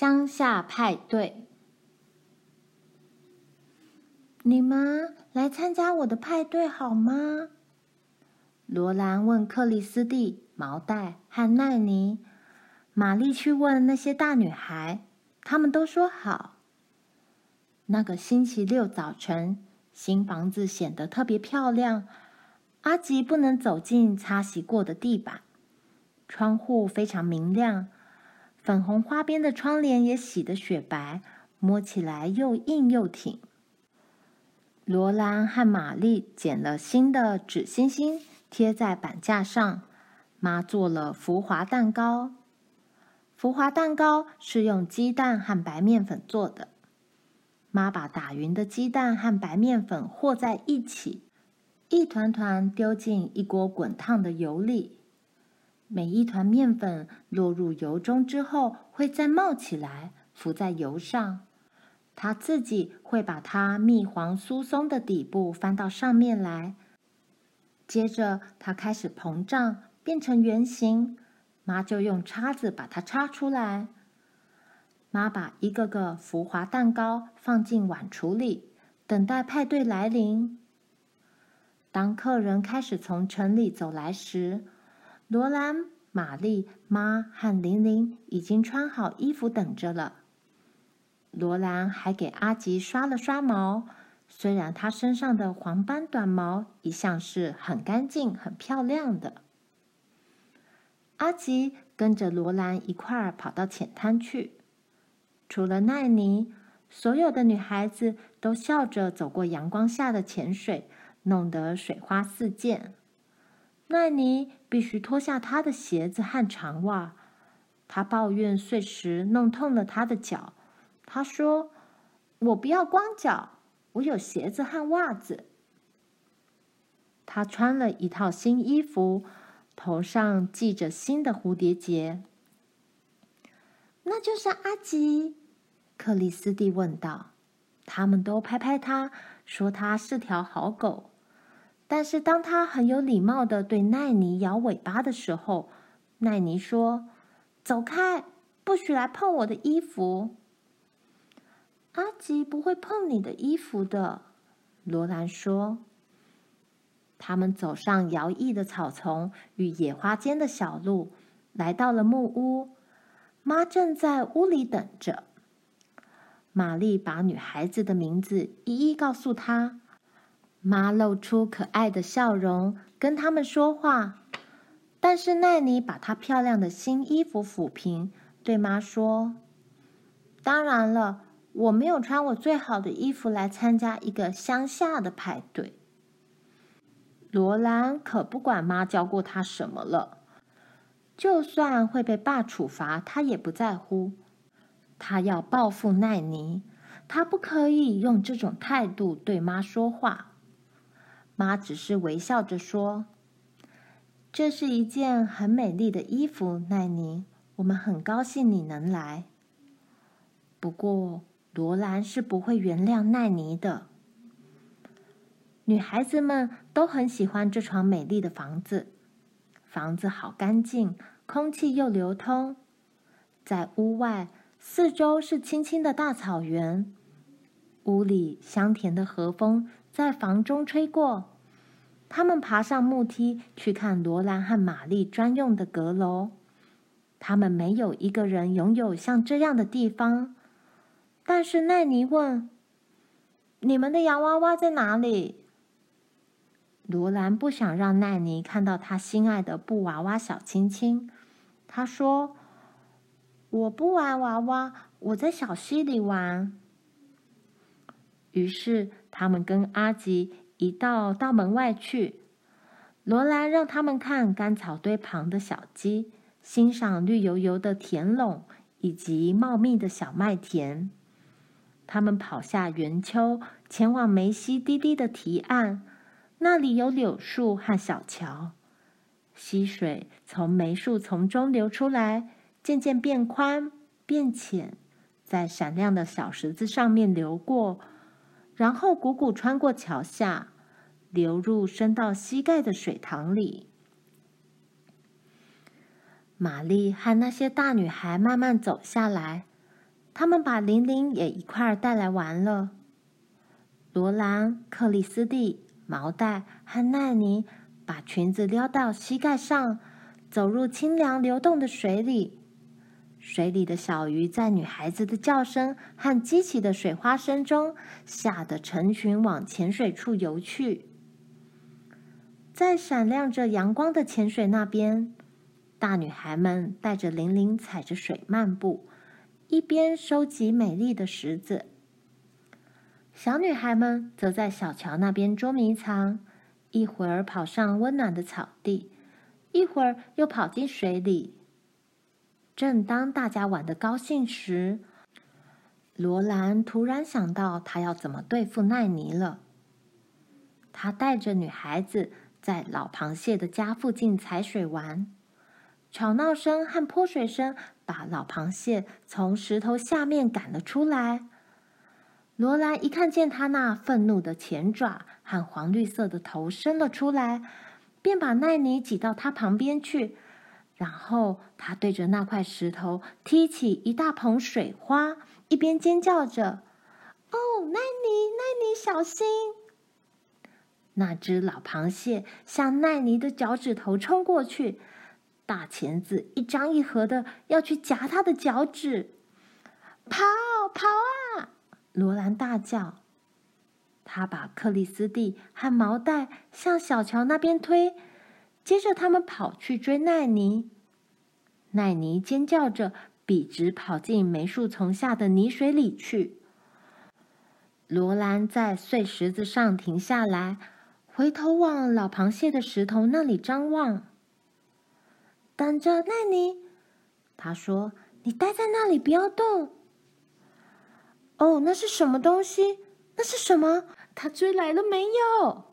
乡下派对。你们来参加我的派对好吗？罗兰问克里斯蒂、毛带和奈妮。玛丽去问那些大女孩，她们都说好。那个星期六早晨，新房子显得特别漂亮。阿吉不能走进擦洗过的地板，窗户非常明亮，粉红花边的窗帘也洗得雪白，摸起来又硬又挺。罗兰和玛丽捡了新的纸星星，贴在板架上。妈做了浮华蛋糕，浮华蛋糕是用鸡蛋和白面粉做的。妈把打匀的鸡蛋和白面粉和在一起。一团团丢进一锅滚烫的油里，每一团面粉落入油中之后，会再冒起来，浮在油上。它自己会把它蜜黄酥松的底部翻到上面来。接着，它开始膨胀，变成圆形。妈就用叉子把它叉出来。妈把一个个浮华蛋糕放进碗橱里，等待派对来临。当客人开始从城里走来时，罗兰、玛丽、妈和玲玲已经穿好衣服等着了。罗兰还给阿吉刷了刷毛，虽然他身上的黄斑短毛一向是很干净、很漂亮的。阿吉跟着罗兰一块儿跑到浅滩去，除了奈妮，所有的女孩子都笑着走过阳光下的浅水。弄得水花四溅，奈尼必须脱下他的鞋子和长袜。他抱怨碎石弄痛了他的脚。他说：“我不要光脚，我有鞋子和袜子。”他穿了一套新衣服，头上系着新的蝴蝶结。那就是阿吉，克里斯蒂问道。他们都拍拍他，说他是条好狗。但是，当他很有礼貌地对奈妮摇尾巴的时候，奈妮说：“走开，不许来碰我的衣服。”阿吉不会碰你的衣服的，罗兰说。他们走上摇曳的草丛与野花间的小路，来到了木屋。妈正在屋里等着。玛丽把女孩子的名字一一告诉她。妈露出可爱的笑容，跟他们说话。但是奈妮把她漂亮的新衣服抚平，对妈说：“当然了，我没有穿我最好的衣服来参加一个乡下的派对。”罗兰可不管妈教过她什么了，就算会被爸处罚，她也不在乎。她要报复奈妮，她不可以用这种态度对妈说话。妈只是微笑着说：“这是一件很美丽的衣服，奈妮。我们很高兴你能来。不过，罗兰是不会原谅奈妮的。女孩子们都很喜欢这幢美丽的房子，房子好干净，空气又流通。在屋外，四周是青青的大草原，屋里香甜的和风在房中吹过。”他们爬上木梯去看罗兰和玛丽专用的阁楼。他们没有一个人拥有像这样的地方。但是奈尼问：“你们的洋娃娃在哪里？”罗兰不想让奈尼看到他心爱的布娃娃小亲亲。他说：“我不玩娃娃，我在小溪里玩。”于是他们跟阿吉。一道到门外去，罗兰让他们看干草堆旁的小鸡，欣赏绿油油的田垄以及茂密的小麦田。他们跑下圆丘，前往梅西低低的堤岸，那里有柳树和小桥。溪水从梅树丛中流出来，渐渐变宽变浅，在闪亮的小石子上面流过。然后汩汩穿过桥下，流入深到膝盖的水塘里。玛丽和那些大女孩慢慢走下来，她们把玲玲也一块儿带来玩了。罗兰、克里斯蒂、毛带和奈妮把裙子撩到膝盖上，走入清凉流动的水里。水里的小鱼在女孩子的叫声和激起的水花声中，吓得成群往浅水处游去。在闪亮着阳光的浅水那边，大女孩们带着玲玲踩着水漫步，一边收集美丽的石子。小女孩们则在小桥那边捉迷藏，一会儿跑上温暖的草地，一会儿又跑进水里。正当大家玩的高兴时，罗兰突然想到，她要怎么对付奈尼了。她带着女孩子在老螃蟹的家附近踩水玩，吵闹声和泼水声把老螃蟹从石头下面赶了出来。罗兰一看见他那愤怒的前爪和黄绿色的头伸了出来，便把奈尼挤到他旁边去。然后他对着那块石头踢起一大捧水花，一边尖叫着：“哦，奈妮，奈妮，小心！”那只老螃蟹向奈妮的脚趾头冲过去，大钳子一张一合的要去夹她的脚趾。跑，跑啊！罗兰大叫。他把克里斯蒂和毛带向小桥那边推。接着，他们跑去追奈妮。奈妮尖叫着，笔直跑进梅树丛下的泥水里去。罗兰在碎石子上停下来，回头往老螃蟹的石头那里张望。等着，奈妮，他说：“你待在那里，不要动。”哦，那是什么东西？那是什么？他追来了没有？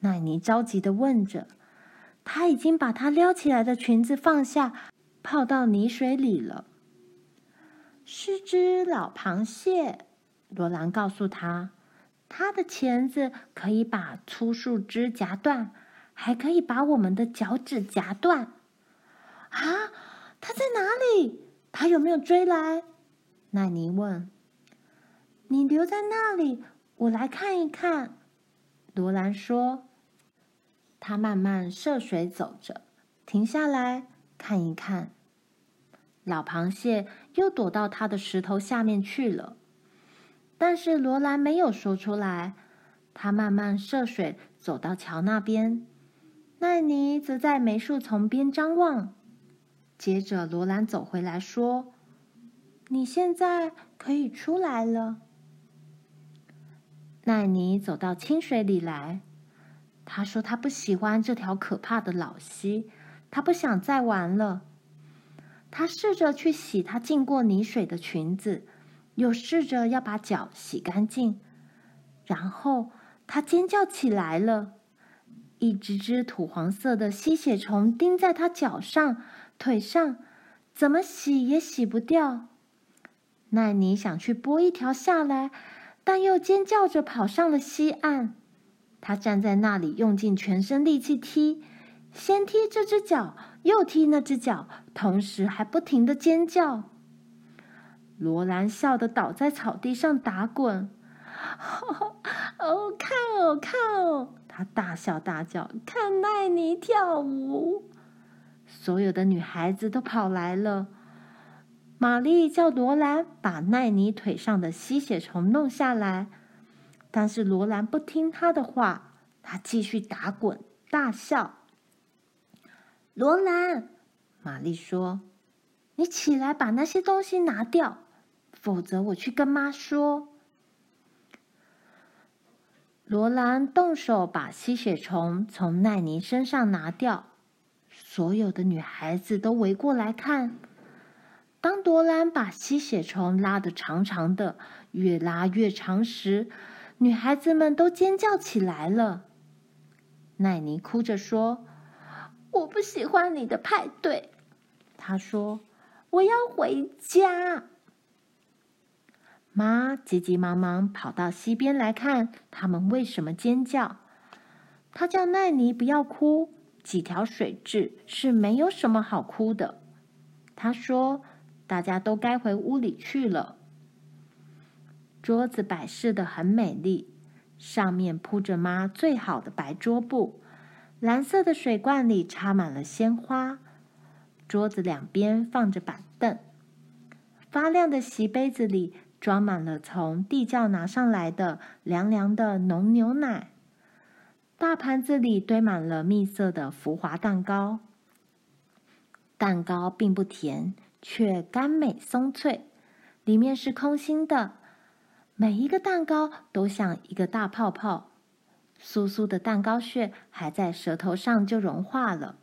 奈妮着急地问着。他已经把她撩起来的裙子放下，泡到泥水里了。是只老螃蟹，罗兰告诉他，它的钳子可以把粗树枝夹断，还可以把我们的脚趾夹断。啊，它在哪里？它有没有追来？奈妮问。你留在那里，我来看一看。罗兰说。他慢慢涉水走着，停下来看一看。老螃蟹又躲到他的石头下面去了。但是罗兰没有说出来。他慢慢涉水走到桥那边，奈尼则在梅树丛边张望。接着罗兰走回来说：“你现在可以出来了。”奈尼走到清水里来。他说：“他不喜欢这条可怕的老溪，他不想再玩了。”他试着去洗他浸过泥水的裙子，又试着要把脚洗干净。然后他尖叫起来了，一只只土黄色的吸血虫钉在他脚上、腿上，怎么洗也洗不掉。奈妮想去剥一条下来，但又尖叫着跑上了溪岸。他站在那里，用尽全身力气踢，先踢这只脚，又踢那只脚，同时还不停的尖叫。罗兰笑得倒在草地上打滚。哦，看哦，看哦！他大笑大叫，看奈妮跳舞。所有的女孩子都跑来了。玛丽叫罗兰把奈妮腿上的吸血虫弄下来。但是罗兰不听他的话，他继续打滚大笑。罗兰，玛丽说：“你起来把那些东西拿掉，否则我去跟妈说。”罗兰动手把吸血虫从奈尼身上拿掉，所有的女孩子都围过来看。当罗兰把吸血虫拉得长长的，越拉越长时，女孩子们都尖叫起来了。奈妮哭着说：“我不喜欢你的派对。”她说：“我要回家。”妈急急忙忙跑到溪边来看他们为什么尖叫。她叫奈妮不要哭，几条水蛭是没有什么好哭的。她说：“大家都该回屋里去了，桌子摆饰的很美丽，上面铺着妈最好的白桌布，蓝色的水罐里插满了鲜花，桌子两边放着板凳，发亮的锡杯子里装满了从地窖拿上来的凉凉的浓牛奶，大盘子里堆满了蜜色的浮华蛋糕，蛋糕并不甜，却甘美松脆。里面是空心的，每一个蛋糕都像一个大泡泡，酥酥的蛋糕屑还在舌头上就融化了。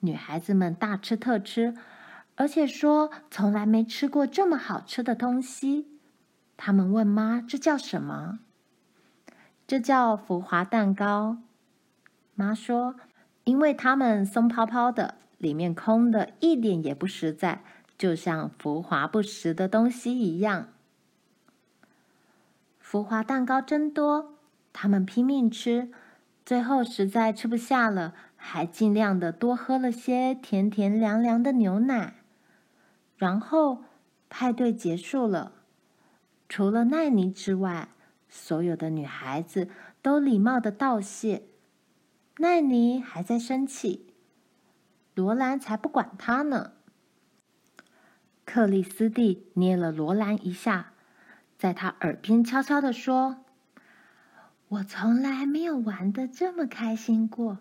女孩子们大吃特吃，而且说从来没吃过这么好吃的东西。她们问妈：“这叫什么？”“这叫浮华蛋糕。”妈说：“因为它们松泡泡的，里面空的，一点也不实在。”就像浮华不实的东西一样。浮华蛋糕真多，他们拼命吃，最后实在吃不下了，还尽量的多喝了些甜甜凉凉的牛奶。然后派对结束了，除了奈妮之外，所有的女孩子都礼貌的道谢。奈妮还在生气，罗兰才不管她呢。克里斯蒂捏了罗兰一下，在他耳边悄悄地说：“我从来没有玩得这么开心过，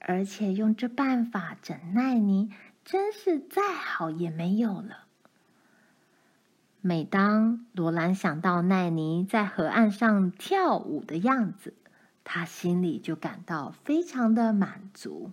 而且用这办法整奈妮，真是再好也没有了。”每当罗兰想到奈妮在河岸上跳舞的样子，他心里就感到非常的满足。